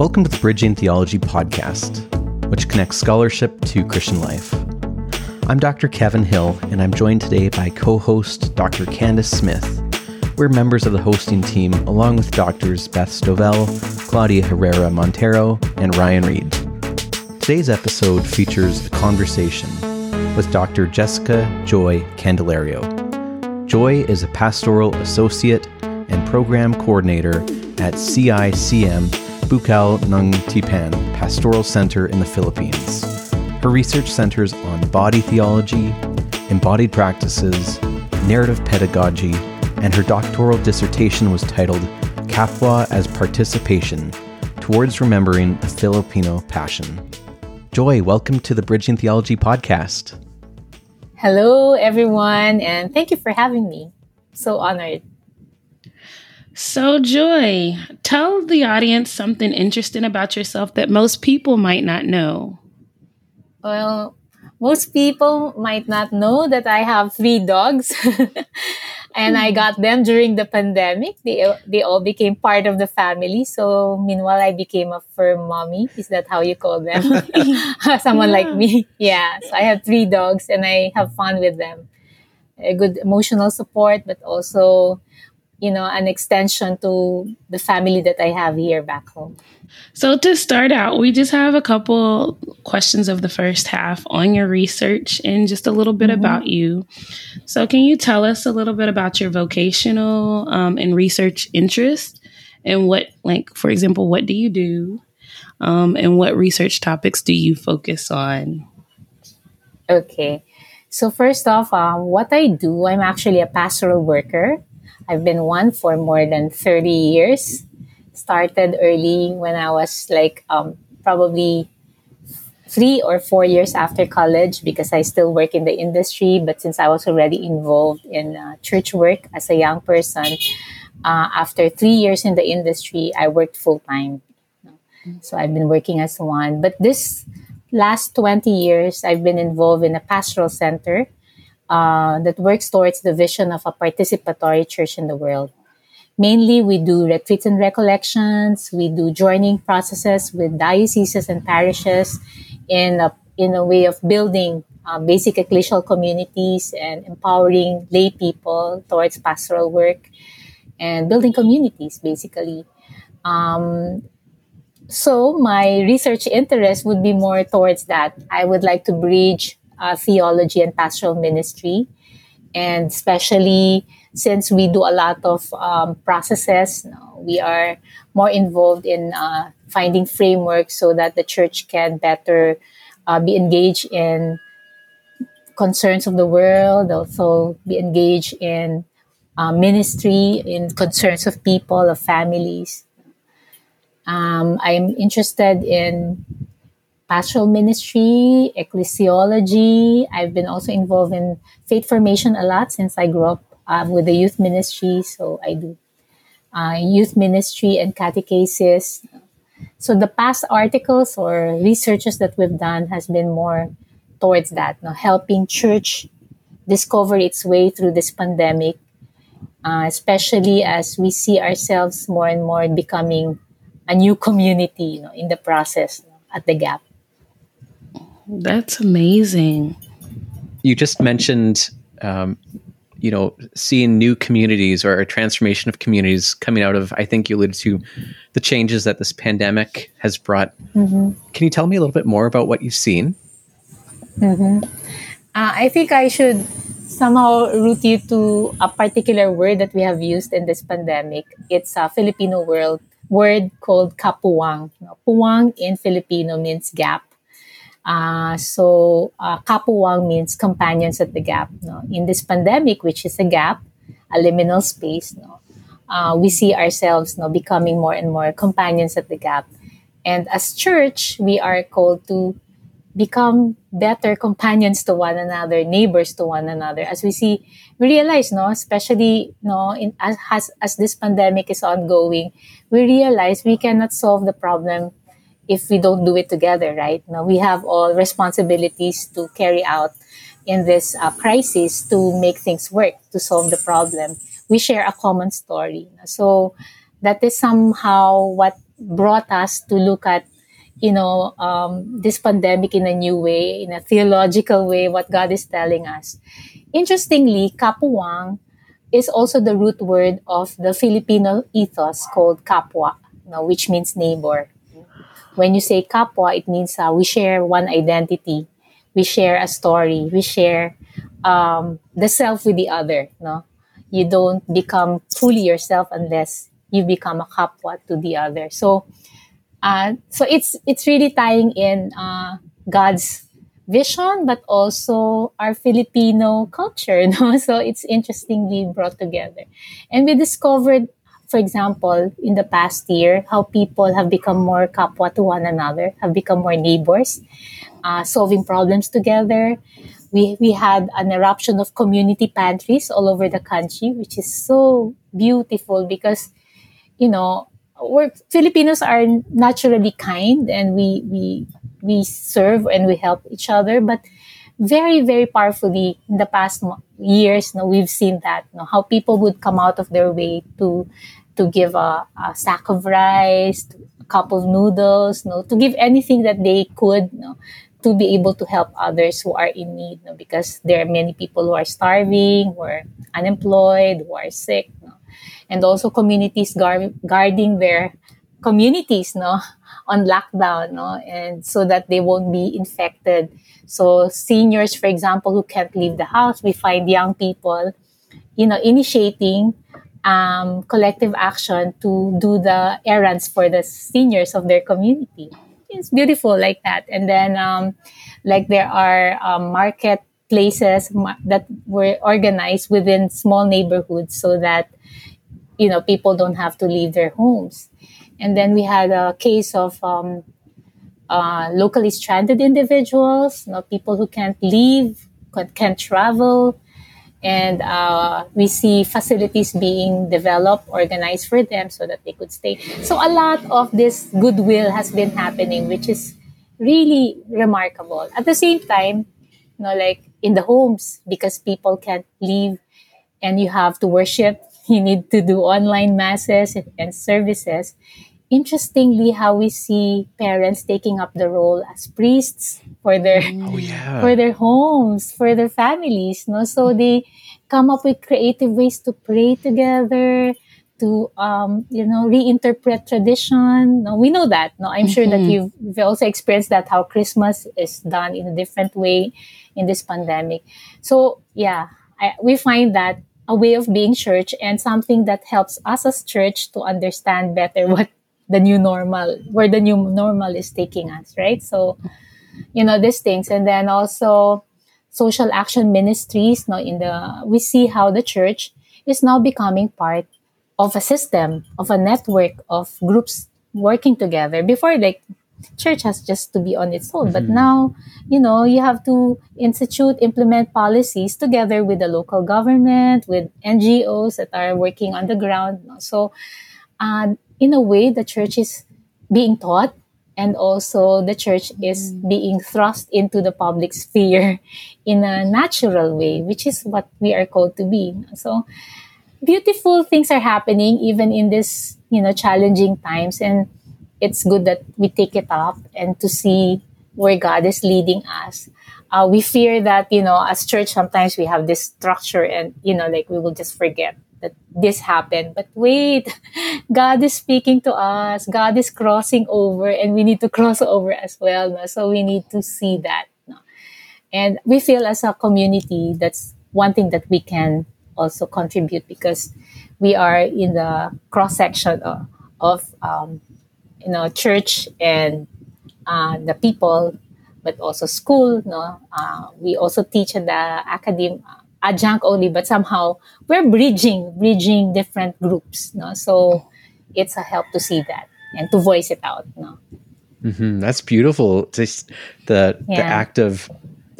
Welcome to the Bridging Theology podcast, which connects scholarship to Christian life. I'm Dr. Kevin Hill, and I'm joined today by co host Dr. Candace Smith. We're members of the hosting team, along with doctors Beth Stovell, Claudia Herrera Montero, and Ryan Reed. Today's episode features a conversation with Dr. Jessica Joy Candelario. Joy is a pastoral associate and program coordinator at CICM Bukal ng Tipan Pastoral Center in the Philippines. Her research centers on body theology, embodied practices, narrative pedagogy, and her doctoral dissertation was titled Kapwa as Participation Towards Remembering a Filipino Passion. Joy, welcome to the Bridging Theology podcast. Hello, everyone, and thank you for having me. So honored. So, Joy, tell the audience something interesting about yourself that most people might not know. Well, most people might not know that I have three dogs. and I hmm. got them during the pandemic. They they all became part of the family. So meanwhile, I became a firm mommy. Is that how you call them? Someone yeah. like me. Yeah. So I have three dogs, and I have fun with them. A good emotional support, but also you know, an extension to the family that I have here back home. So, to start out, we just have a couple questions of the first half on your research and just a little bit mm-hmm. about you. So, can you tell us a little bit about your vocational um, and research interest and what, like, for example, what do you do um, and what research topics do you focus on? Okay. So, first off, um, what I do, I'm actually a pastoral worker. I've been one for more than 30 years. Started early when I was like um, probably three or four years after college because I still work in the industry. But since I was already involved in uh, church work as a young person, uh, after three years in the industry, I worked full time. So I've been working as one. But this last 20 years, I've been involved in a pastoral center uh, that works towards the vision of a participatory church in the world. Mainly, we do retreats and recollections. We do joining processes with dioceses and parishes in a, in a way of building uh, basic ecclesial communities and empowering lay people towards pastoral work and building communities, basically. Um, so my research interest would be more towards that. I would like to bridge uh, theology and pastoral ministry. And especially since we do a lot of um, processes, we are more involved in uh, finding frameworks so that the church can better uh, be engaged in concerns of the world, also be engaged in uh, ministry, in concerns of people, of families. Um, I'm interested in pastoral ministry, ecclesiology. I've been also involved in faith formation a lot since I grew up um, with the youth ministry. So I do uh, youth ministry and catechesis. So the past articles or researches that we've done has been more towards that, helping church discover its way through this pandemic, uh, especially as we see ourselves more and more becoming a new community you know, in the process at the gap. That's amazing. You just mentioned, um, you know, seeing new communities or a transformation of communities coming out of, I think you alluded to the changes that this pandemic has brought. Mm-hmm. Can you tell me a little bit more about what you've seen? Mm-hmm. Uh, I think I should somehow root you to a particular word that we have used in this pandemic. It's a Filipino word word called kapuwang. Puwang in Filipino means gap. Uh, so uh, kapuwang means companions at the gap. No? In this pandemic, which is a gap, a liminal space, no? Uh, we see ourselves no, becoming more and more companions at the gap. And as church, we are called to become better companions to one another, neighbors to one another. As we see, we realize, no, especially no, in as as this pandemic is ongoing, we realize we cannot solve the problem if we don't do it together, right? Now we have all responsibilities to carry out in this uh, crisis to make things work, to solve the problem. We share a common story. So that is somehow what brought us to look at you know um, this pandemic in a new way in a theological way what god is telling us interestingly kapuwang is also the root word of the filipino ethos called kapwa you know, which means neighbor when you say kapwa it means uh, we share one identity we share a story we share um, the self with the other no you don't become fully yourself unless you become a kapwa to the other so uh, so it's it's really tying in uh, God's vision, but also our Filipino culture. No? So it's interestingly brought together, and we discovered, for example, in the past year, how people have become more kapwa to one another, have become more neighbors, uh, solving problems together. We, we had an eruption of community pantries all over the country, which is so beautiful because, you know, we're Filipinos are naturally kind and we we we serve and we help each other, but very very powerfully in the past years, no, we've seen that no, how people would come out of their way to to give a, a sack of rice, a cup of noodles, no, to give anything that they could, no, to be able to help others who are in need, no, because there are many people who are starving, who are unemployed, who are sick, no. And also communities guard, guarding their communities no on lockdown no and so that they won't be infected. So seniors for example who can't leave the house we find young people you know initiating um, collective action to do the errands for the seniors of their community. It's beautiful like that. And then um, like there are um, market places that were organized within small neighborhoods so that you know people don't have to leave their homes. And then we had a case of um, uh, locally stranded individuals you know, people who can't leave can't travel and uh, we see facilities being developed organized for them so that they could stay so a lot of this goodwill has been happening which is really remarkable at the same time you know like in the homes because people can't leave and you have to worship you need to do online masses and services. Interestingly, how we see parents taking up the role as priests for their oh, yeah. for their homes, for their families. No, so they come up with creative ways to pray together, to um, you know reinterpret tradition. No, we know that. No, I'm mm-hmm. sure that mm-hmm. you've, you've also experienced that how Christmas is done in a different way in this pandemic. So yeah, I, we find that a way of being church and something that helps us as church to understand better what the new normal, where the new normal is taking us, right? So, you know, these things. And then also social action ministries, no, in the, we see how the church is now becoming part of a system, of a network of groups working together. Before, like, church has just to be on its own. Mm-hmm. But now, you know, you have to institute, implement policies together with the local government, with NGOs that are working on the ground. So, uh, in a way, the church is being taught and also the church is mm-hmm. being thrust into the public sphere in a natural way, which is what we are called to be. So, beautiful things are happening even in this, you know, challenging times. And it's good that we take it up and to see where God is leading us. Uh, we fear that, you know, as church, sometimes we have this structure and, you know, like we will just forget that this happened. But wait, God is speaking to us. God is crossing over and we need to cross over as well. No? So we need to see that. No? And we feel as a community, that's one thing that we can also contribute because we are in the cross section of, of um, you know church and uh, the people but also school no uh, we also teach in the academy adjunct only but somehow we're bridging bridging different groups no so it's a help to see that and to voice it out no mm-hmm. that's beautiful just the yeah. the act of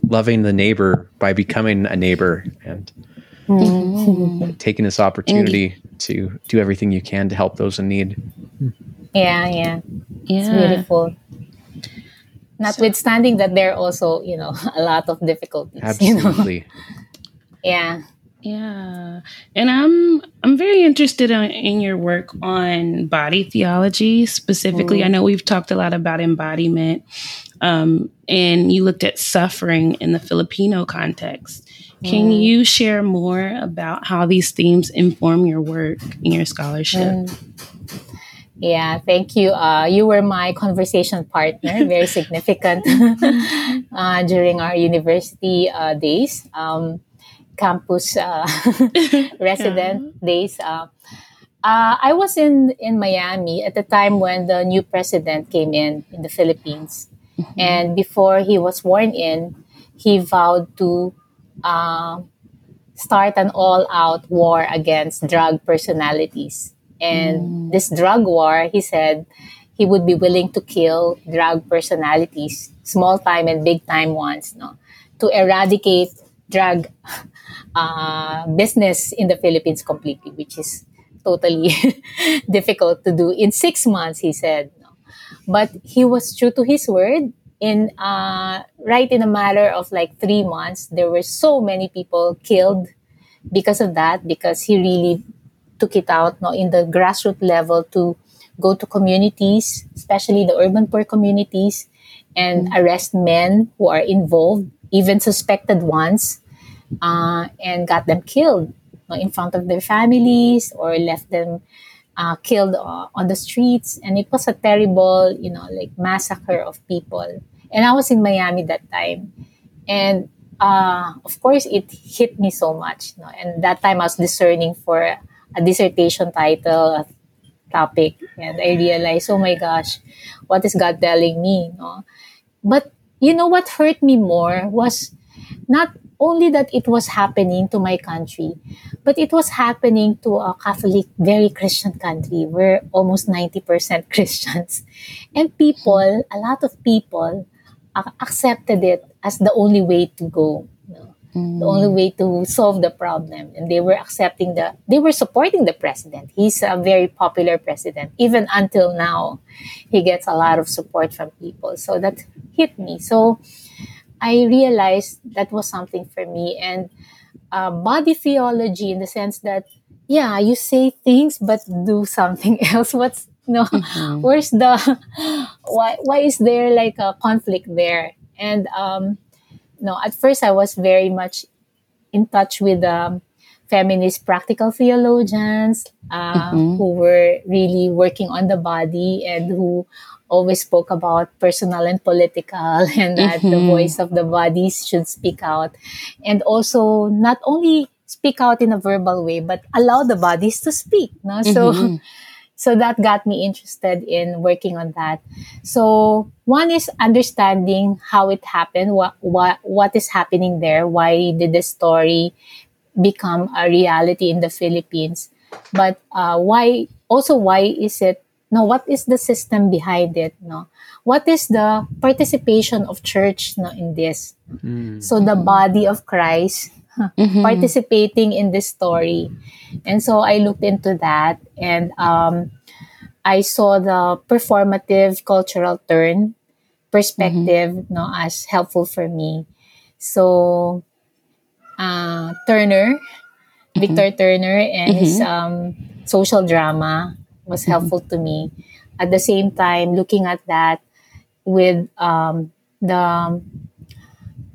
loving the neighbor by becoming a neighbor and mm-hmm. taking this opportunity to do everything you can to help those in need yeah, yeah. Yeah. It's beautiful. Notwithstanding so, that there are also, you know, a lot of difficulties. Absolutely. You know? yeah. Yeah, and I'm I'm very interested in, in your work on body theology specifically. Mm. I know we've talked a lot about embodiment, um, and you looked at suffering in the Filipino context. Can mm. you share more about how these themes inform your work and your scholarship? Mm. Yeah, thank you. Uh, you were my conversation partner, very significant uh, during our university uh, days. Um, campus uh, resident yeah. days. Uh, uh, I was in, in Miami at the time when the new president came in in the Philippines. Mm-hmm. And before he was sworn in, he vowed to uh, start an all out war against drug personalities. And mm. this drug war, he said, he would be willing to kill drug personalities, small time and big time ones, no, to eradicate drug uh, business in the Philippines completely, which is totally difficult to do in six months, he said. But he was true to his word. In uh, right in a matter of like three months, there were so many people killed because of that. Because he really took it out no, in the grassroots level to go to communities, especially the urban poor communities, and mm-hmm. arrest men who are involved, even suspected ones, uh, and got them killed in front of their families or left them uh, killed uh, on the streets. And it was a terrible, you know, like massacre of people. And I was in Miami that time. And uh, of course, it hit me so much. You know? And that time I was discerning for a dissertation title, a topic. And I realized, oh my gosh, what is God telling me? No? But you know what hurt me more was not only that it was happening to my country, but it was happening to a Catholic, very Christian country. We're almost 90% Christians. And people, a lot of people, accepted it as the only way to go. Mm. The only way to solve the problem. And they were accepting the, they were supporting the president. He's a very popular president. Even until now, he gets a lot of support from people. So that hit me. So, I realized that was something for me. And uh, body theology, in the sense that, yeah, you say things but do something else. What's no? Mm-hmm. Where's the? Why? Why is there like a conflict there? And um, no, at first I was very much in touch with um, feminist practical theologians uh, mm-hmm. who were really working on the body and who always spoke about personal and political and that mm-hmm. the voice of the bodies should speak out and also not only speak out in a verbal way but allow the bodies to speak no so mm-hmm. so that got me interested in working on that so one is understanding how it happened what what what is happening there why did the story become a reality in the philippines but uh, why also why is it no what is the system behind it no what is the participation of church no in this mm. so the body of christ mm-hmm. participating in this story and so i looked into that and um, i saw the performative cultural turn perspective mm-hmm. no as helpful for me so uh, turner mm-hmm. victor turner and his mm-hmm. um, social drama was mm-hmm. helpful to me. At the same time, looking at that with um, the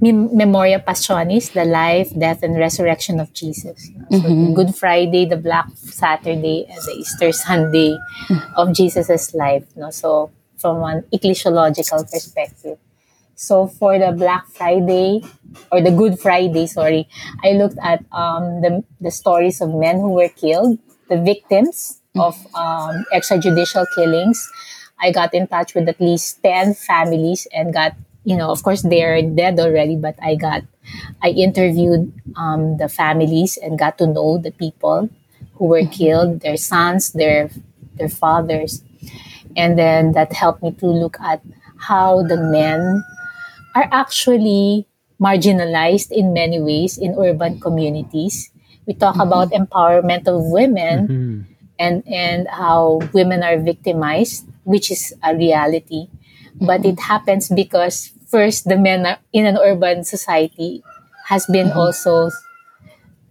Memoria Passionis, the life, death, and resurrection of Jesus. So mm-hmm. Good Friday, the Black Saturday, and the Easter Sunday mm-hmm. of Jesus' life. No? So from an ecclesiological perspective. So for the Black Friday or the Good Friday, sorry, I looked at um, the, the stories of men who were killed, the victims, of um, extrajudicial killings. I got in touch with at least 10 families and got, you know, of course they're dead already, but I got, I interviewed um, the families and got to know the people who were killed, their sons, their, their fathers. And then that helped me to look at how the men are actually marginalized in many ways in urban communities. We talk mm-hmm. about empowerment of women, mm-hmm and and how women are victimized, which is a reality. But mm-hmm. it happens because first the men are, in an urban society has been mm-hmm. also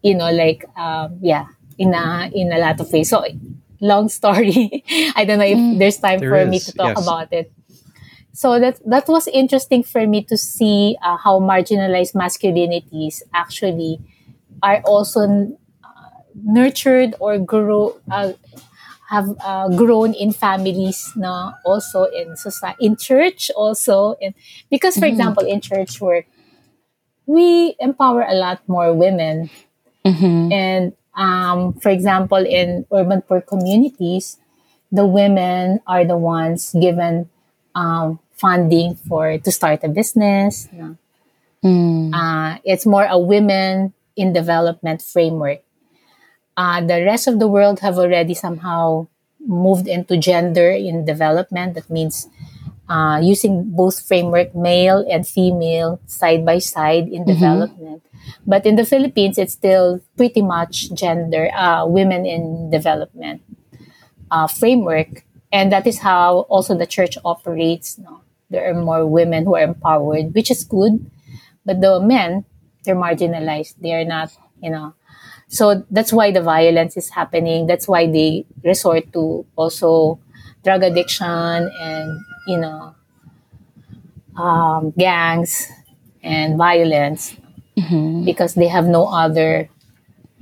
you know, like um, yeah, in a in a lot of ways. So long story. I don't know if mm, there's time there for is, me to talk yes. about it. So that that was interesting for me to see uh, how marginalized masculinities actually are also nurtured or grow uh, have uh, grown in families no also in society in church also and because for mm-hmm. example in church work we empower a lot more women mm-hmm. and um, for example in urban poor communities the women are the ones given um, funding for to start a business no? mm. uh, it's more a women in development framework uh, the rest of the world have already somehow moved into gender in development. That means uh, using both framework, male and female, side by side in mm-hmm. development. But in the Philippines, it's still pretty much gender, uh, women in development uh, framework. And that is how also the church operates. No? There are more women who are empowered, which is good. But the men, they're marginalized. They are not, you know, so that's why the violence is happening. That's why they resort to also drug addiction and, you know, um, gangs and violence mm-hmm. because they have no other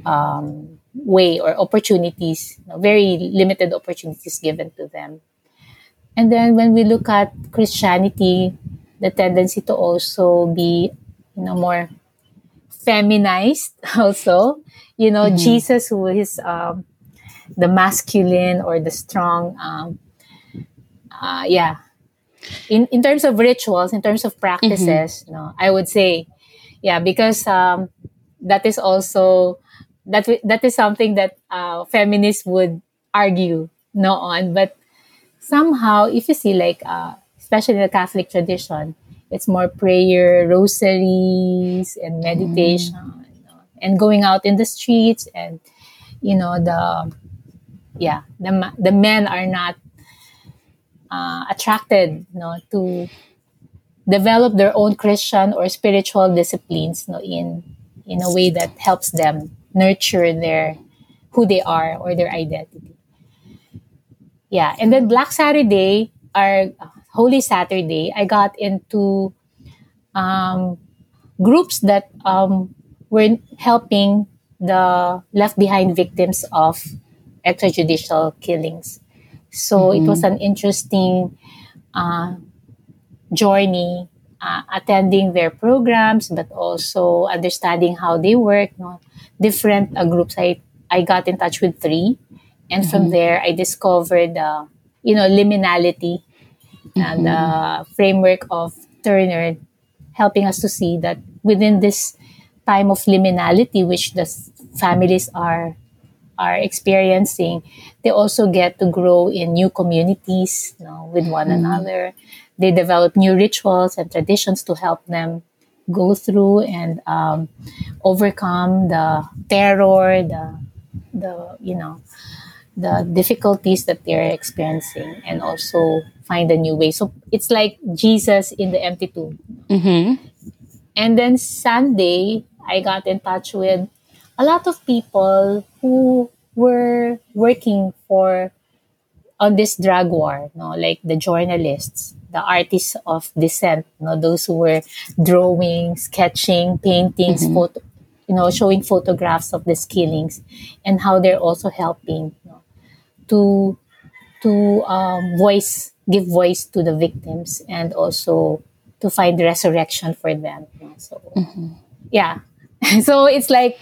um, way or opportunities, very limited opportunities given to them. And then when we look at Christianity, the tendency to also be, you know, more feminized also you know mm-hmm. jesus who is um, the masculine or the strong um, uh, yeah in, in terms of rituals in terms of practices mm-hmm. no i would say yeah because um, that is also that that is something that uh, feminists would argue no on but somehow if you see like uh, especially in the catholic tradition it's more prayer, rosaries, and meditation, mm. you know, and going out in the streets. And you know the yeah the the men are not uh, attracted, you know, to develop their own Christian or spiritual disciplines, you know, in in a way that helps them nurture their who they are or their identity. Yeah, and then Black Saturday are Holy Saturday, I got into um, groups that um, were helping the left behind victims of extrajudicial killings. So mm-hmm. it was an interesting uh, journey uh, attending their programs, but also understanding how they work. You know, different uh, groups. I, I got in touch with three. And mm-hmm. from there, I discovered, uh, you know, liminality and the uh, framework of Turner helping us to see that within this time of liminality which the families are are experiencing they also get to grow in new communities you know, with one mm-hmm. another they develop new rituals and traditions to help them go through and um, overcome the terror the the you know the difficulties that they're experiencing and also find a new way. So it's like Jesus in the empty tomb. Mm-hmm. And then Sunday, I got in touch with a lot of people who were working for on this drug war, no, like the journalists, the artists of dissent, no, those who were drawing, sketching, paintings, mm-hmm. photo, you know, showing photographs of these killings, and how they're also helping to to um, voice give voice to the victims and also to find resurrection for them. So mm-hmm. yeah, so it's like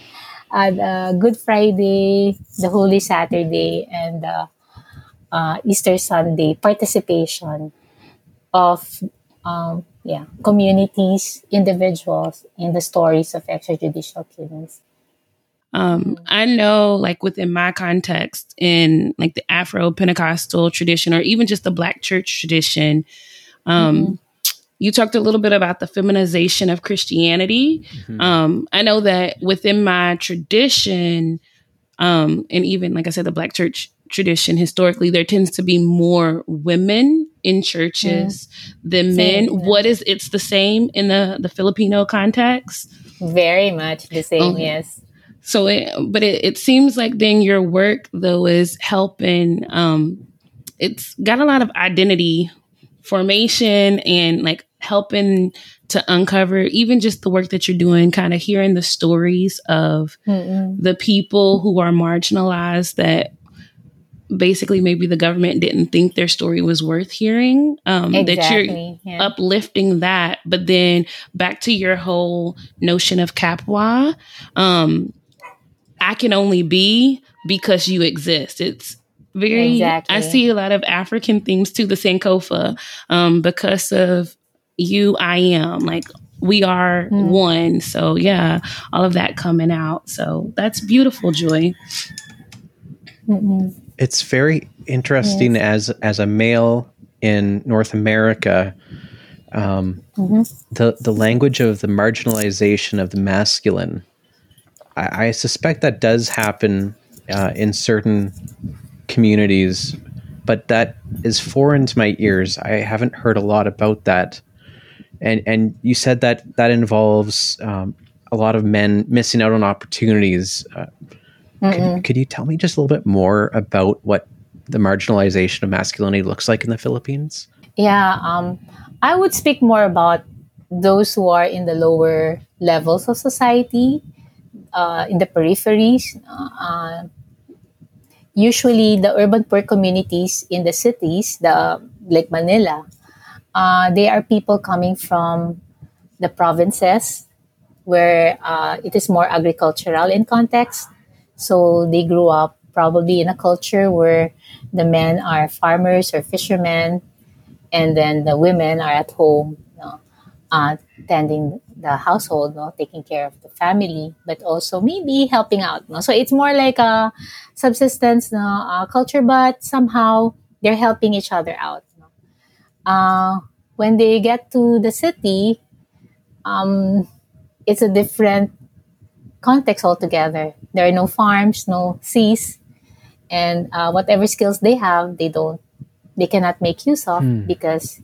uh, Good Friday, the Holy Saturday, and the uh, Easter Sunday participation of um, yeah communities, individuals in the stories of extrajudicial killings. Um, mm-hmm. I know, like within my context, in like the Afro Pentecostal tradition, or even just the Black church tradition, um, mm-hmm. you talked a little bit about the feminization of Christianity. Mm-hmm. Um, I know that within my tradition, um, and even like I said, the Black church tradition historically, there tends to be more women in churches than men. What is it's the same in the the Filipino context? Very much the same. Yes so it, but it, it seems like then your work though is helping um it's got a lot of identity formation and like helping to uncover even just the work that you're doing kind of hearing the stories of Mm-mm. the people who are marginalized that basically maybe the government didn't think their story was worth hearing um, exactly, that you're yeah. uplifting that but then back to your whole notion of kapwa um, i can only be because you exist it's very exactly. i see a lot of african themes to the sankofa um, because of you i am like we are mm. one so yeah all of that coming out so that's beautiful joy Mm-mm it's very interesting yes. as as a male in North America. Um, mm-hmm. The the language of the marginalization of the masculine. I, I suspect that does happen uh, in certain communities, but that is foreign to my ears. I haven't heard a lot about that. And and you said that that involves um, a lot of men missing out on opportunities. Uh, could, could, you tell me just a little bit more about what the marginalization of masculinity looks like in the Philippines? Yeah, um, I would speak more about those who are in the lower levels of society, uh, in the peripheries. Uh, usually, the urban poor communities in the cities, the like Manila, uh, they are people coming from the provinces where uh, it is more agricultural in context so they grew up probably in a culture where the men are farmers or fishermen, and then the women are at home, you know, uh, tending the household, you know, taking care of the family, but also maybe helping out. You know? So it's more like a subsistence you know, uh, culture, but somehow they're helping each other out. You know? uh, when they get to the city, um, it's a different context altogether. There are no farms, no seas, and uh, whatever skills they have, they don't, they cannot make use of hmm. because,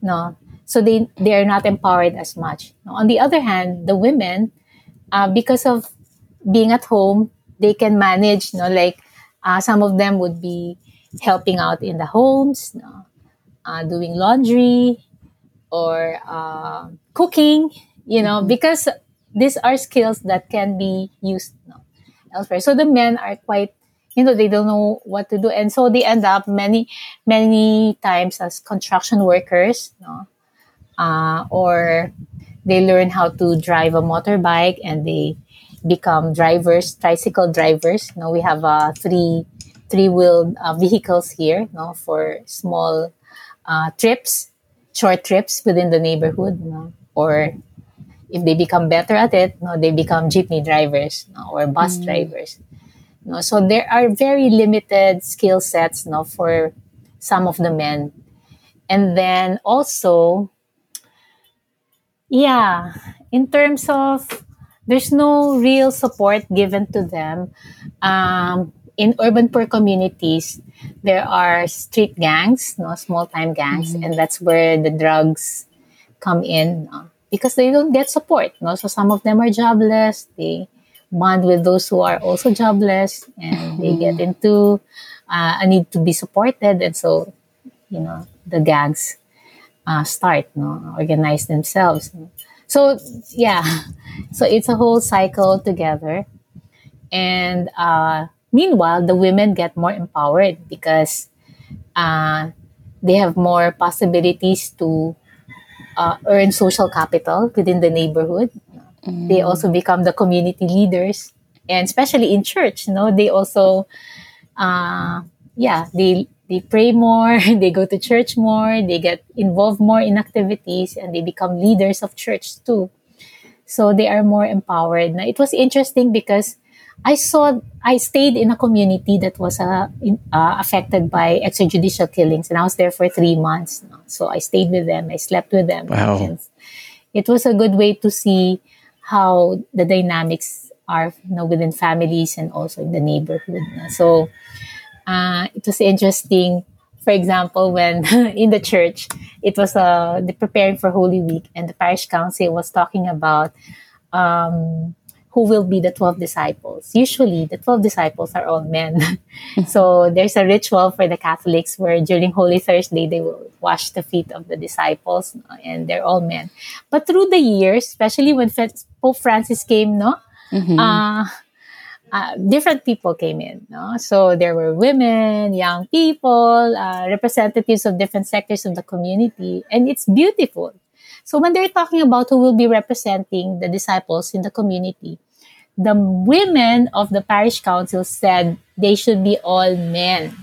no, so they they are not empowered as much. On the other hand, the women, uh, because of being at home, they can manage. You know, like uh, some of them would be helping out in the homes, you know, uh, doing laundry or uh, cooking. You know, mm-hmm. because these are skills that can be used no, elsewhere. So the men are quite, you know, they don't know what to do, and so they end up many, many times as construction workers, no, uh, or they learn how to drive a motorbike and they become drivers, tricycle drivers. You know, we have uh, three three wheeled uh, vehicles here, you know, for small uh, trips, short trips within the neighborhood, you know, or if they become better at it, no, they become jeepney drivers no, or bus mm. drivers. No, so there are very limited skill sets no, for some of the men. And then also, yeah, in terms of there's no real support given to them. Um, in urban poor communities, there are street gangs, no small time gangs, mm-hmm. and that's where the drugs come in. No? because they don't get support. No? So some of them are jobless. They bond with those who are also jobless and they get mm-hmm. into uh, a need to be supported. And so, you know, the gangs uh, start, no? organize themselves. So, yeah. So it's a whole cycle together. And uh, meanwhile, the women get more empowered because uh, they have more possibilities to uh, earn social capital within the neighborhood. Mm. They also become the community leaders, and especially in church, you know, they also, uh, yeah, they they pray more, they go to church more, they get involved more in activities, and they become leaders of church too. So they are more empowered. Now, it was interesting because I saw, I stayed in a community that was uh, in, uh, affected by extrajudicial killings, and I was there for three months. So I stayed with them, I slept with them. Wow. It was a good way to see how the dynamics are you know, within families and also in the neighborhood. So uh, it was interesting. For example, when in the church, it was uh, the preparing for Holy Week, and the parish council was talking about um, who will be the 12 disciples. Usually, the 12 disciples are all men. so there's a ritual for the Catholics where during Holy Thursday, they will wash the feet of the disciples, and they're all men. But through the years, especially when Pope Francis came, no, mm-hmm. uh, uh, different people came in. No? So there were women, young people, uh, representatives of different sectors of the community, and it's beautiful. So when they're talking about who will be representing the disciples in the community, the women of the parish council said they should be all men.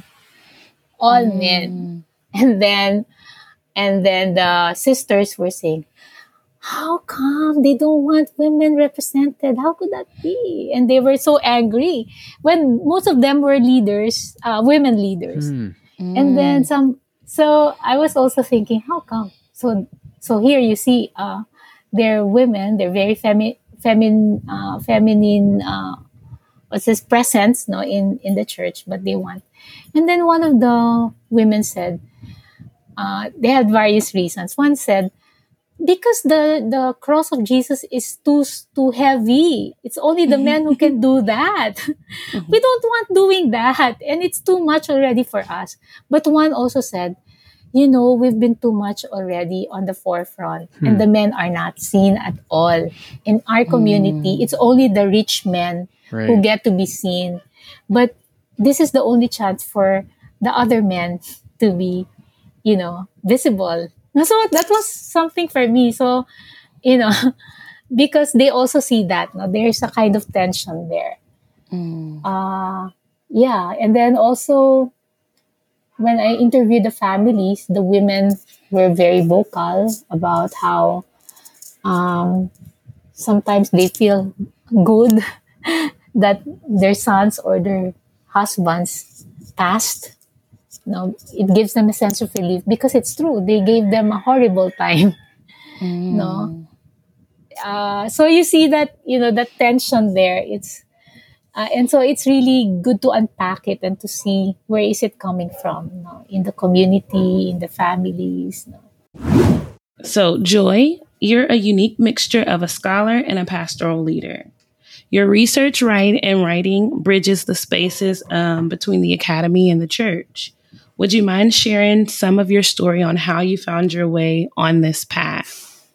All mm. men. And then and then the sisters were saying, how come they don't want women represented? How could that be? And they were so angry when most of them were leaders, uh, women leaders. Mm. And then some, so I was also thinking, how come? So, so here you see, uh, they're women, they're very femi- feminine, uh, feminine, uh, what's this presence, no, in, in the church, but they want. And then one of the women said, uh, they had various reasons. One said, because the the cross of Jesus is too too heavy. It's only the men who can do that. Mm-hmm. We don't want doing that, and it's too much already for us. But one also said, you know, we've been too much already on the forefront, hmm. and the men are not seen at all in our community. Hmm. It's only the rich men right. who get to be seen, but this is the only chance for the other men to be, you know, visible so that was something for me. So, you know, because they also see that no? there's a kind of tension there. Mm. Uh, yeah. And then also, when I interviewed the families, the women were very vocal about how um, sometimes they feel good that their sons or their husbands passed no, it gives them a sense of relief because it's true. They gave them a horrible time. Mm. No. Uh, so you see that you know that tension there. It's uh, and so it's really good to unpack it and to see where is it coming from you know, in the community, in the families. You know. So Joy, you're a unique mixture of a scholar and a pastoral leader. Your research, write, and writing bridges the spaces um, between the academy and the church. Would you mind sharing some of your story on how you found your way on this path?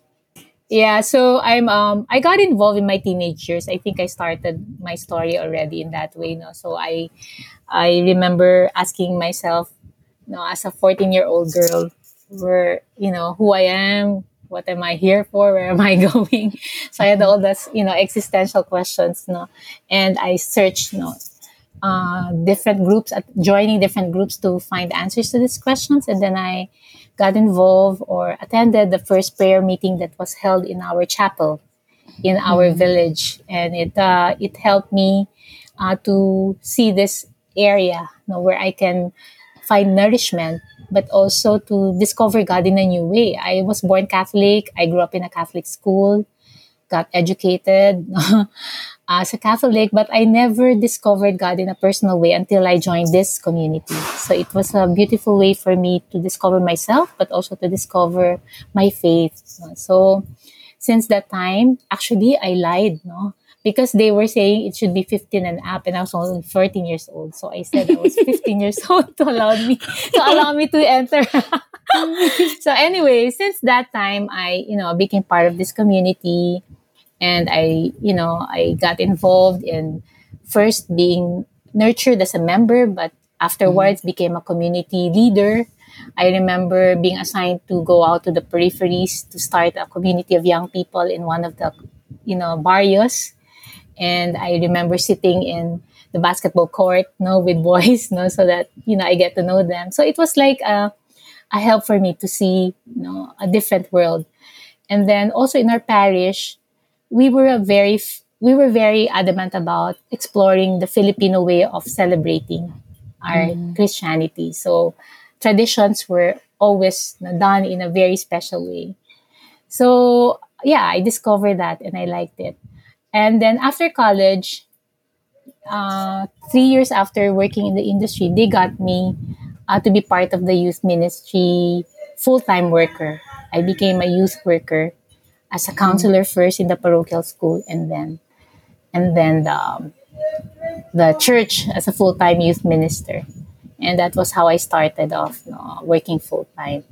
Yeah, so I'm um I got involved in my teenage years. I think I started my story already in that way, no. So I I remember asking myself, you know, as a 14-year-old girl, where, you know, who I am, what am I here for? Where am I going? So I had all those, you know, existential questions, know, and I searched, you know, uh, different groups, at joining different groups to find answers to these questions. And then I got involved or attended the first prayer meeting that was held in our chapel in our mm-hmm. village. And it, uh, it helped me uh, to see this area you know, where I can find nourishment, but also to discover God in a new way. I was born Catholic. I grew up in a Catholic school, got educated. Uh, as a Catholic, but I never discovered God in a personal way until I joined this community. So it was a beautiful way for me to discover myself, but also to discover my faith. So since that time, actually, I lied, no? Because they were saying it should be 15 and up, and I was only 14 years old. So I said I was 15 years old to allow me to allow me to enter. so anyway, since that time, I you know became part of this community and I, you know, I got involved in first being nurtured as a member, but afterwards mm-hmm. became a community leader. I remember being assigned to go out to the peripheries to start a community of young people in one of the, you know, barrios. And I remember sitting in the basketball court, you know, with boys, you know, so that, you know, I get to know them. So it was like a, a help for me to see, you know, a different world. And then also in our parish, we were a very we were very adamant about exploring the Filipino way of celebrating our mm. Christianity. So traditions were always done in a very special way. So yeah, I discovered that and I liked it. And then after college, uh, three years after working in the industry, they got me uh, to be part of the youth ministry full time worker. I became a youth worker as a counselor first in the parochial school and then and then the, the church as a full time youth minister. And that was how I started off working full time.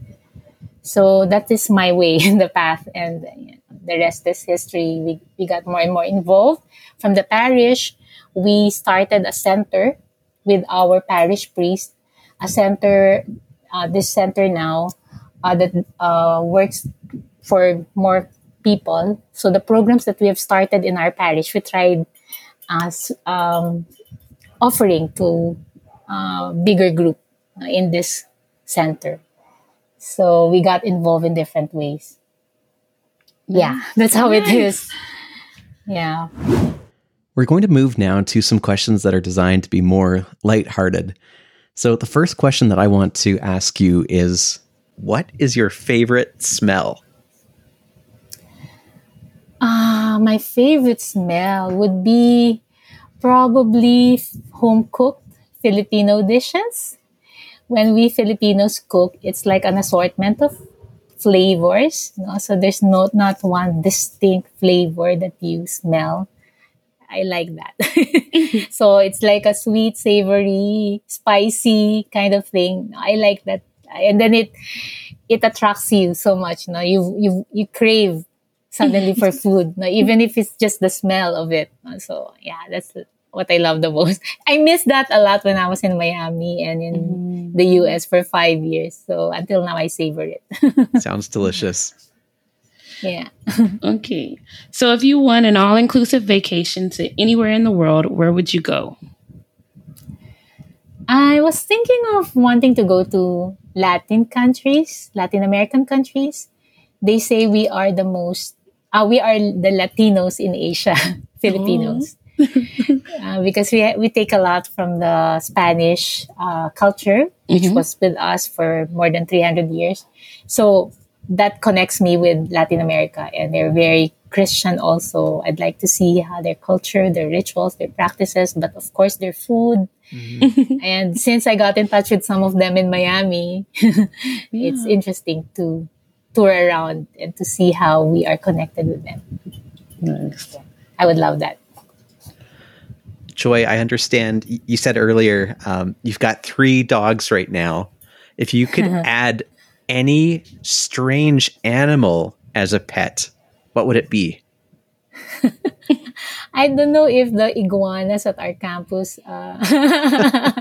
So that is my way in the path, and the rest is history. We, we got more and more involved. From the parish, we started a center with our parish priest, a center, uh, this center now uh, that uh, works for more people. So the programs that we have started in our parish, we tried as um, offering to uh, bigger group in this center. So we got involved in different ways. Yeah, that's how it is. Yeah. We're going to move now to some questions that are designed to be more lighthearted. So the first question that I want to ask you is what is your favorite smell? Uh, my favorite smell would be probably home cooked Filipino dishes. When we Filipinos cook, it's like an assortment of flavors. You know? So there's not not one distinct flavor that you smell. I like that. so it's like a sweet, savory, spicy kind of thing. I like that, and then it it attracts you so much. You know, you you you crave suddenly for food, you know, even if it's just the smell of it. So yeah, that's what I love the most. I miss that a lot when I was in Miami and in mm. the US for five years. So until now, I savor it. Sounds delicious. Yeah. okay. So if you won an all inclusive vacation to anywhere in the world, where would you go? I was thinking of wanting to go to Latin countries, Latin American countries. They say we are the most, uh, we are the Latinos in Asia, Filipinos. uh, because we we take a lot from the Spanish uh, culture, which mm-hmm. was with us for more than 300 years. So that connects me with Latin America, and they're very Christian also. I'd like to see how their culture, their rituals, their practices, but of course their food. Mm-hmm. and since I got in touch with some of them in Miami, yeah. it's interesting to tour around and to see how we are connected with them. Nice. I would love that. Joy, I understand you said earlier um, you've got three dogs right now. If you could add any strange animal as a pet, what would it be? I don't know if the iguanas at our campus, uh,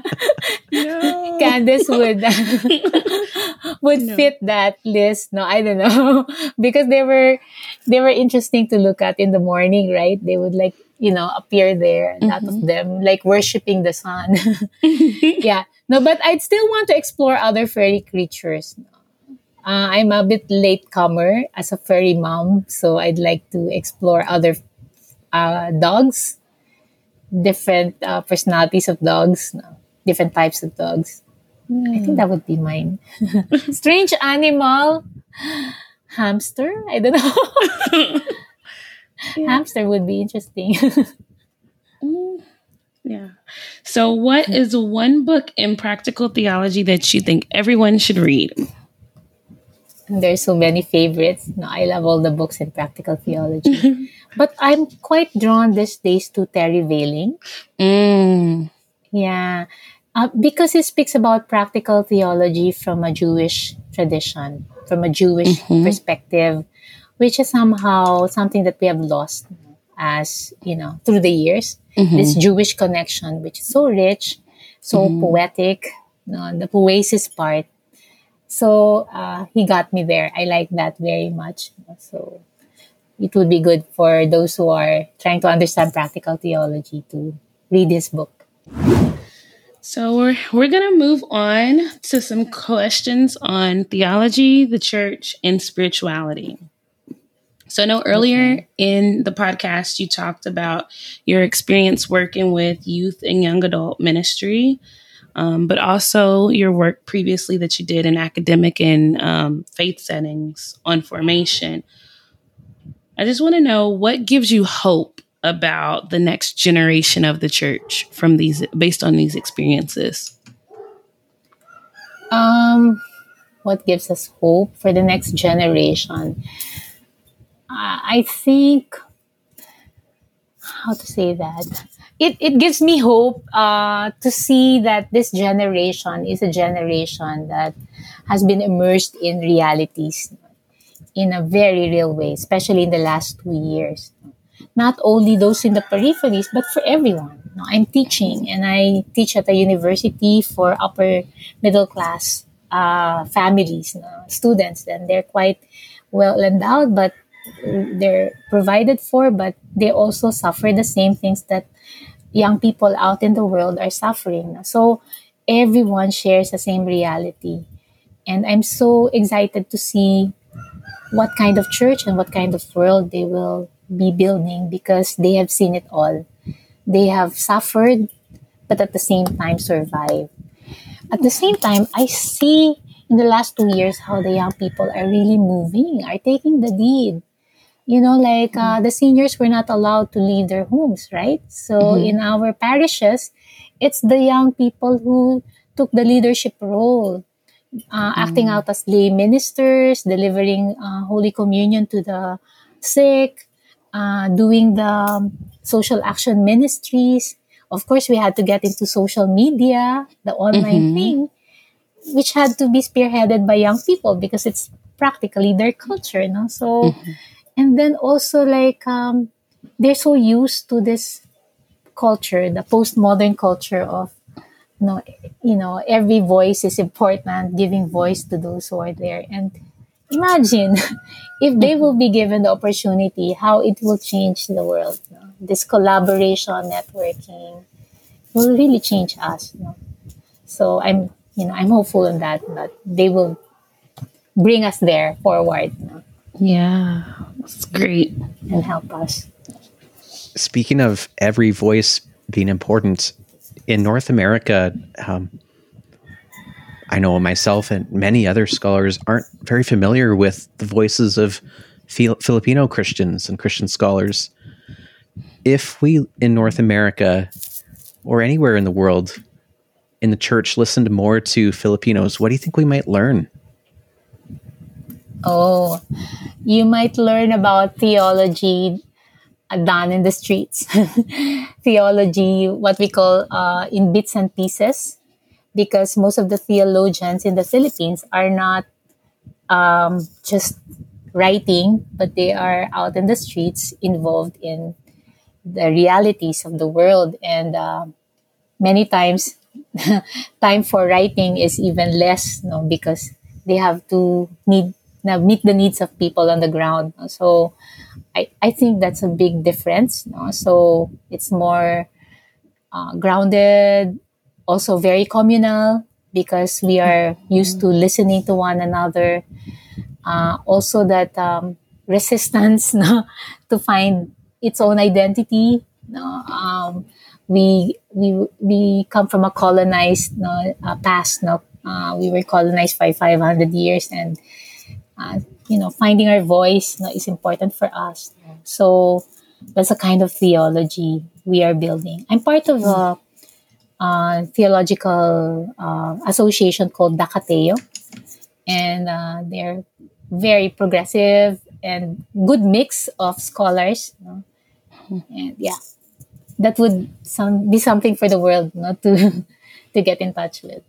no. Candace would would no. fit that list. No, I don't know because they were they were interesting to look at in the morning, right? They would like you know, appear there. A lot mm-hmm. of them like worshiping the sun. yeah. No, but I'd still want to explore other fairy creatures. Uh, I'm a bit late comer as a furry mom, so I'd like to explore other uh, dogs, different uh, personalities of dogs, different types of dogs. Mm. I think that would be mine. Strange animal, hamster. I don't know yeah. hamster would be interesting. mm, yeah. So, what is one book in practical theology that you think everyone should read? There's so many favorites. No, I love all the books in practical theology. But I'm quite drawn these days to Terry Veling. Mm. Yeah. Uh, because he speaks about practical theology from a Jewish tradition, from a Jewish mm-hmm. perspective, which is somehow something that we have lost as you know through the years mm-hmm. this jewish connection which is so rich so mm-hmm. poetic you know, the poiesis part so uh, he got me there i like that very much so it would be good for those who are trying to understand practical theology to read this book so we're we're gonna move on to some questions on theology, the church, and spirituality. So I know earlier okay. in the podcast you talked about your experience working with youth and young adult ministry, um, but also your work previously that you did in academic and um, faith settings on formation. I just want to know what gives you hope about the next generation of the church from these based on these experiences. Um, what gives us hope for the next generation? I think how to say that it, it gives me hope uh, to see that this generation is a generation that has been immersed in realities in a very real way, especially in the last two years. Not only those in the peripheries, but for everyone. I'm teaching, and I teach at a university for upper middle class uh, families, students. And they're quite well endowed, but they're provided for, but they also suffer the same things that young people out in the world are suffering. So everyone shares the same reality. And I'm so excited to see what kind of church and what kind of world they will be building because they have seen it all. They have suffered, but at the same time survived. At the same time, I see in the last two years how the young people are really moving, are taking the lead you know, like uh, the seniors were not allowed to leave their homes, right? So mm-hmm. in our parishes, it's the young people who took the leadership role, uh, mm-hmm. acting out as lay ministers, delivering uh, Holy Communion to the sick, uh, doing the social action ministries. Of course, we had to get into social media, the online mm-hmm. thing, which had to be spearheaded by young people because it's practically their culture, you know? So, mm-hmm and then also like um, they're so used to this culture the postmodern culture of you know, you know every voice is important giving voice to those who are there and imagine if they will be given the opportunity how it will change the world you know? this collaboration networking will really change us you know? so i'm you know i'm hopeful in that that they will bring us there forward you know? Yeah, that's great. And help us. Speaking of every voice being important, in North America, um, I know myself and many other scholars aren't very familiar with the voices of Filipino Christians and Christian scholars. If we in North America or anywhere in the world in the church listened more to Filipinos, what do you think we might learn? Oh, you might learn about theology done in the streets. theology, what we call uh, in bits and pieces, because most of the theologians in the Philippines are not um, just writing, but they are out in the streets involved in the realities of the world. And uh, many times, time for writing is even less, no, because they have to need na meet the needs of people on the ground. So I, I think that's a big difference. No? So it's more uh, grounded, also very communal because we are used to listening to one another. Uh, also that um, resistance no? to find its own identity. No? Um, we we we come from a colonized no, uh, past. No, uh, we were colonized by 500 years, and uh, you know, finding our voice is important for us. So that's a kind of theology we are building. I'm part of a, theological uh, association called Dakateo, and uh, they're very progressive and good mix of scholars. And yeah, that would some, be something for the world not to to get in touch with.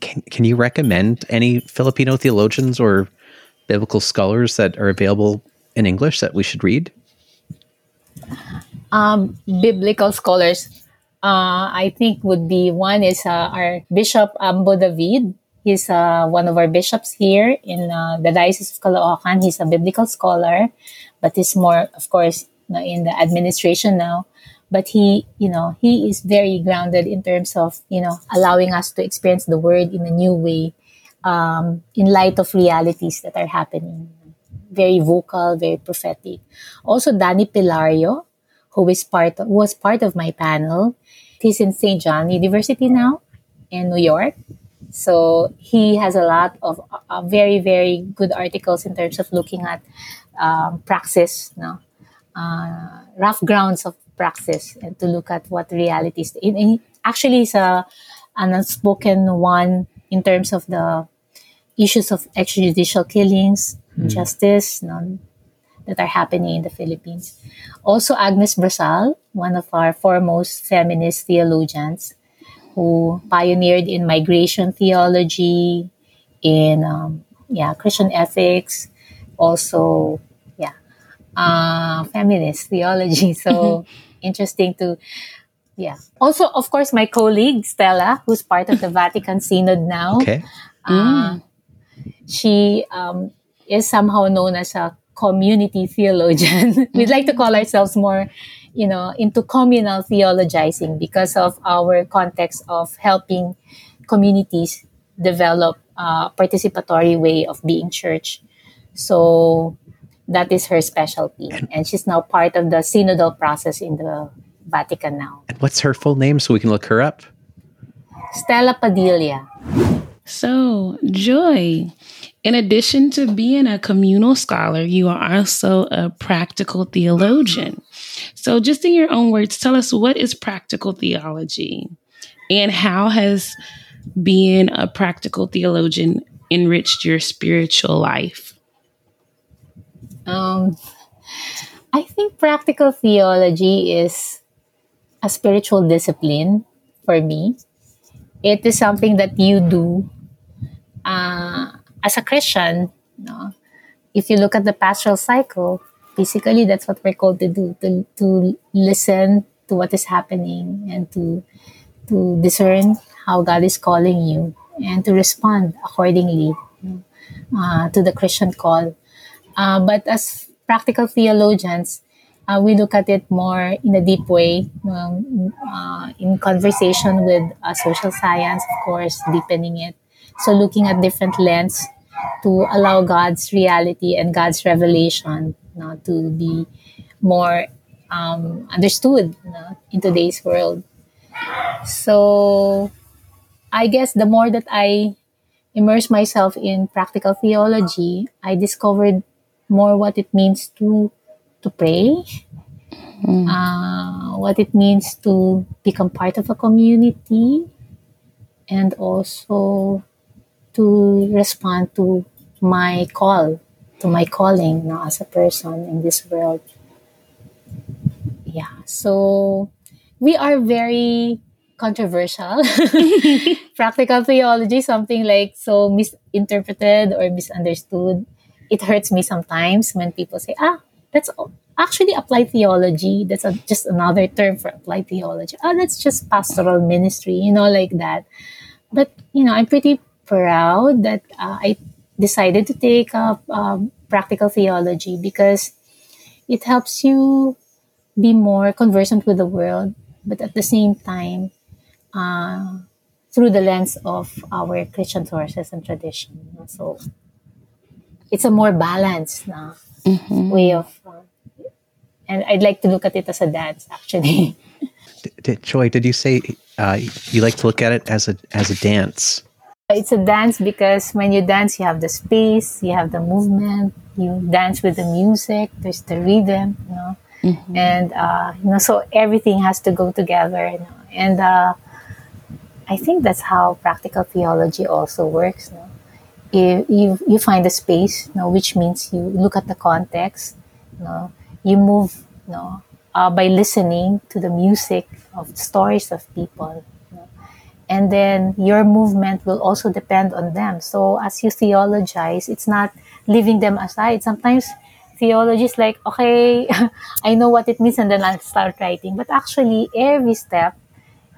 Can, can you recommend any Filipino theologians or biblical scholars that are available in English that we should read? Um, biblical scholars, uh, I think would be one is uh, our Bishop Ambo David. He's uh, one of our bishops here in uh, the Diocese of Caloocan. He's a biblical scholar, but he's more, of course, in the administration now. But he, you know, he is very grounded in terms of, you know, allowing us to experience the word in a new way um, in light of realities that are happening. Very vocal, very prophetic. Also, Danny Pilario, who is part of, was part of my panel. He's in St. John University now in New York. So he has a lot of uh, very, very good articles in terms of looking at um, praxis, no? Uh, rough grounds of praxis, and to look at what realities. In, in, actually, it's a, an unspoken one in terms of the issues of extrajudicial killings, mm. justice that are happening in the Philippines. Also, Agnes Brazal, one of our foremost feminist theologians who pioneered in migration theology, in um, yeah Christian ethics, also yeah uh, feminist theology. So interesting to yeah. Also, of course, my colleague Stella, who's part of the Vatican Synod now. Okay. Uh, She um, is somehow known as a community theologian. We'd like to call ourselves more, you know, into communal theologizing because of our context of helping communities develop a participatory way of being church. So that is her specialty. And she's now part of the synodal process in the Vatican now. And what's her full name so we can look her up? Stella Padilla. So, Joy, in addition to being a communal scholar, you are also a practical theologian. So, just in your own words, tell us what is practical theology and how has being a practical theologian enriched your spiritual life? Um, I think practical theology is a spiritual discipline for me. It is something that you do uh, as a Christian. No? If you look at the pastoral cycle, basically that's what we're called to do to, to listen to what is happening and to to discern how God is calling you and to respond accordingly uh, to the Christian call. Uh, but as practical theologians, uh, we look at it more in a deep way, um, uh, in conversation with uh, social science, of course, deepening it. So looking at different lens to allow God's reality and God's revelation you to be more um, understood in today's world. So I guess the more that I immerse myself in practical theology, I discovered more what it means to to pray, mm. uh, what it means to become part of a community, and also to respond to my call, to my calling you know, as a person in this world. Yeah, so we are very controversial. Practical theology, something like so misinterpreted or misunderstood. It hurts me sometimes when people say, ah, that's actually applied theology. That's a, just another term for applied theology. Ah, that's just pastoral ministry, you know, like that. But, you know, I'm pretty proud that uh, I decided to take up um, practical theology because it helps you be more conversant with the world, but at the same time, uh, through the lens of our Christian sources and tradition. So it's a more balanced uh, mm-hmm. way of, uh, and I'd like to look at it as a dance actually. did, Joy, did you say uh, you like to look at it as a as a dance? It's a dance because when you dance, you have the space, you have the movement, you dance with the music. There's the rhythm, you know, mm-hmm. and uh, you know, so everything has to go together. You know? And uh, I think that's how practical theology also works. No? You, you, you find a space, no, which means you look at the context. No? You move no, uh, by listening to the music of stories of people. No? And then your movement will also depend on them. So as you theologize, it's not leaving them aside. Sometimes theology is like, okay, I know what it means, and then I'll start writing. But actually, every step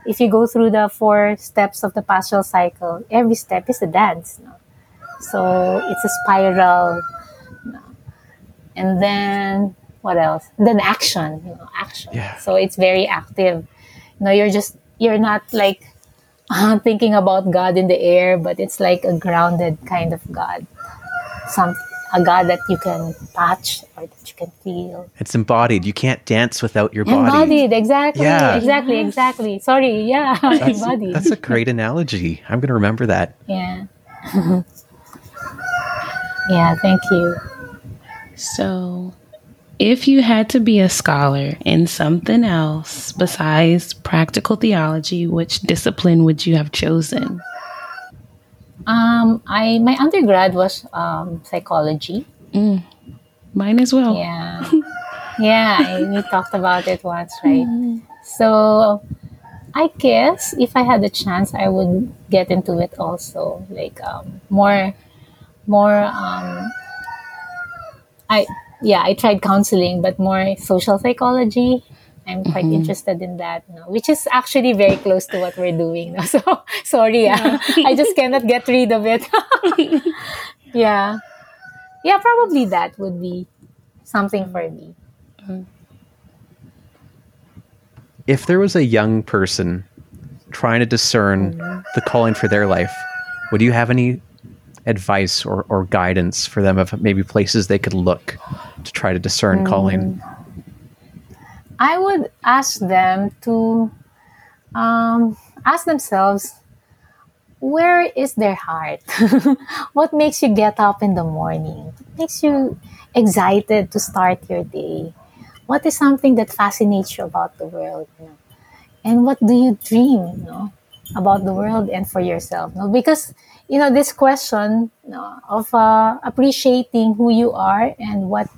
if you go through the four steps of the pastoral cycle, every step is a dance. No? So it's a spiral. No? And then what else? Then action, you know, action. Yeah. So it's very active. You know, you're just you're not like uh, thinking about God in the air, but it's like a grounded kind of God. Some a God that you can touch or that you can feel. It's embodied. You can't dance without your body. Embodied, exactly. Yeah. Exactly, exactly. Sorry, yeah. That's, embodied. That's a great analogy. I'm going to remember that. Yeah. yeah, thank you. So, if you had to be a scholar in something else besides practical theology, which discipline would you have chosen? Um, I my undergrad was um, psychology. Mm, mine as well. Yeah. Yeah, we talked about it once, right? So I guess if I had the chance, I would get into it also, like um, more, more. Um, I yeah, I tried counseling, but more social psychology. I'm quite mm-hmm. interested in that, you know, which is actually very close to what we're doing. So sorry, yeah. I just cannot get rid of it. yeah, yeah, probably that would be something for me. If there was a young person trying to discern mm-hmm. the calling for their life, would you have any advice or, or guidance for them of maybe places they could look to try to discern mm-hmm. calling? I would ask them to um, ask themselves where is their heart? what makes you get up in the morning? What makes you excited to start your day? What is something that fascinates you about the world? You know? And what do you dream you know, about the world and for yourself? You know? Because you know this question you of uh, appreciating who you are and what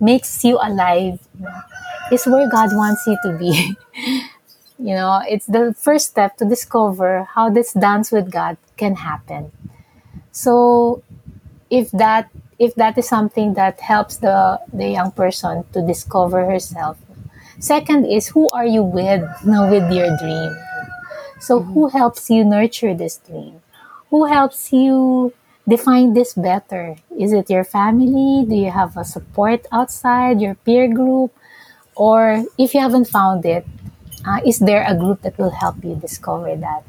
makes you alive you know, is where God wants you to be. You know, it's the first step to discover how this dance with God can happen. So, if that if that is something that helps the the young person to discover herself, second is who are you with, you know, with your dream. So, who helps you nurture this dream? Who helps you define this better? Is it your family? Do you have a support outside your peer group? Or if you haven't found it, uh, is there a group that will help you discover that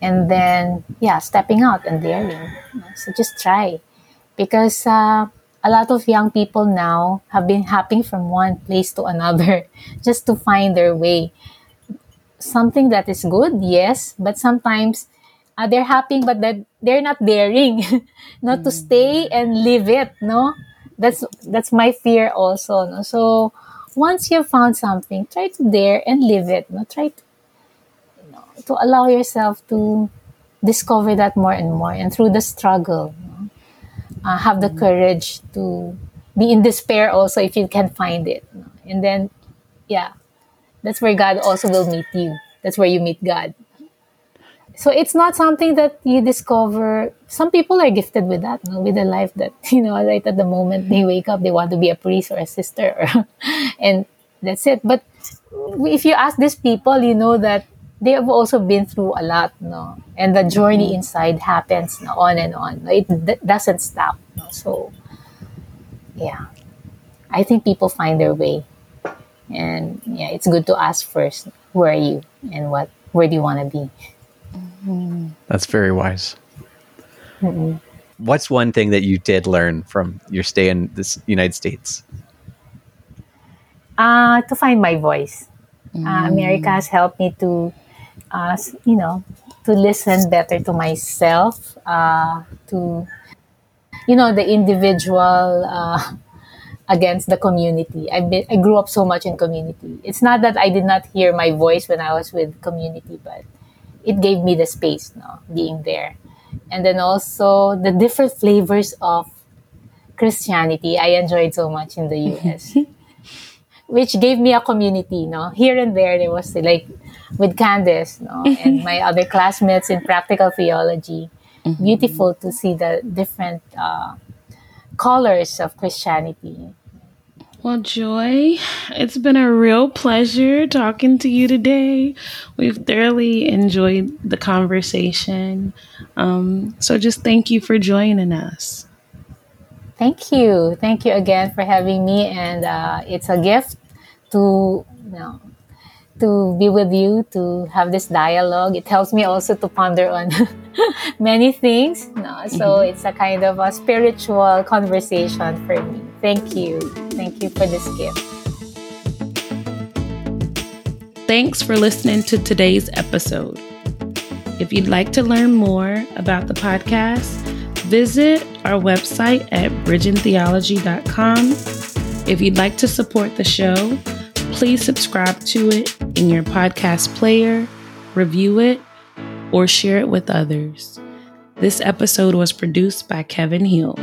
and then yeah stepping out and daring so just try because uh, a lot of young people now have been hopping from one place to another just to find their way something that is good yes but sometimes uh, they're hopping but that they're not daring not mm. to stay and live it no that's that's my fear also no so once you've found something, try to dare and live it. No? Try to, you know, to allow yourself to discover that more and more. And through the struggle, know, uh, have the courage to be in despair also if you can find it. Know? And then, yeah, that's where God also will meet you. That's where you meet God so it's not something that you discover some people are gifted with that no? with a life that you know right at the moment they wake up they want to be a priest or a sister or, and that's it but if you ask these people you know that they have also been through a lot no and the journey mm-hmm. inside happens no? on and on it d- doesn't stop no? so yeah i think people find their way and yeah it's good to ask first where are you and what where do you want to be that's very wise. Mm-hmm. What's one thing that you did learn from your stay in the United States? Uh, to find my voice. Mm. Uh, America has helped me to, uh, you know, to listen better to myself, uh, to, you know, the individual uh, against the community. I been, I grew up so much in community. It's not that I did not hear my voice when I was with community, but it gave me the space, no, being there. And then also the different flavors of Christianity I enjoyed so much in the US. which gave me a community, no. Here and there there was like with Candace, no, and my other classmates in practical theology. Mm-hmm. Beautiful to see the different uh, colors of Christianity well, Joy, it's been a real pleasure talking to you today. We've thoroughly enjoyed the conversation. Um, so just thank you for joining us. Thank you. Thank you again for having me. And uh, it's a gift to you know, to be with you, to have this dialogue. It helps me also to ponder on many things. No? So mm-hmm. it's a kind of a spiritual conversation for me. Thank you. Thank you for this gift. Thanks for listening to today's episode. If you'd like to learn more about the podcast, visit our website at bridgingtheology.com. If you'd like to support the show, please subscribe to it in your podcast player, review it, or share it with others. This episode was produced by Kevin Hill.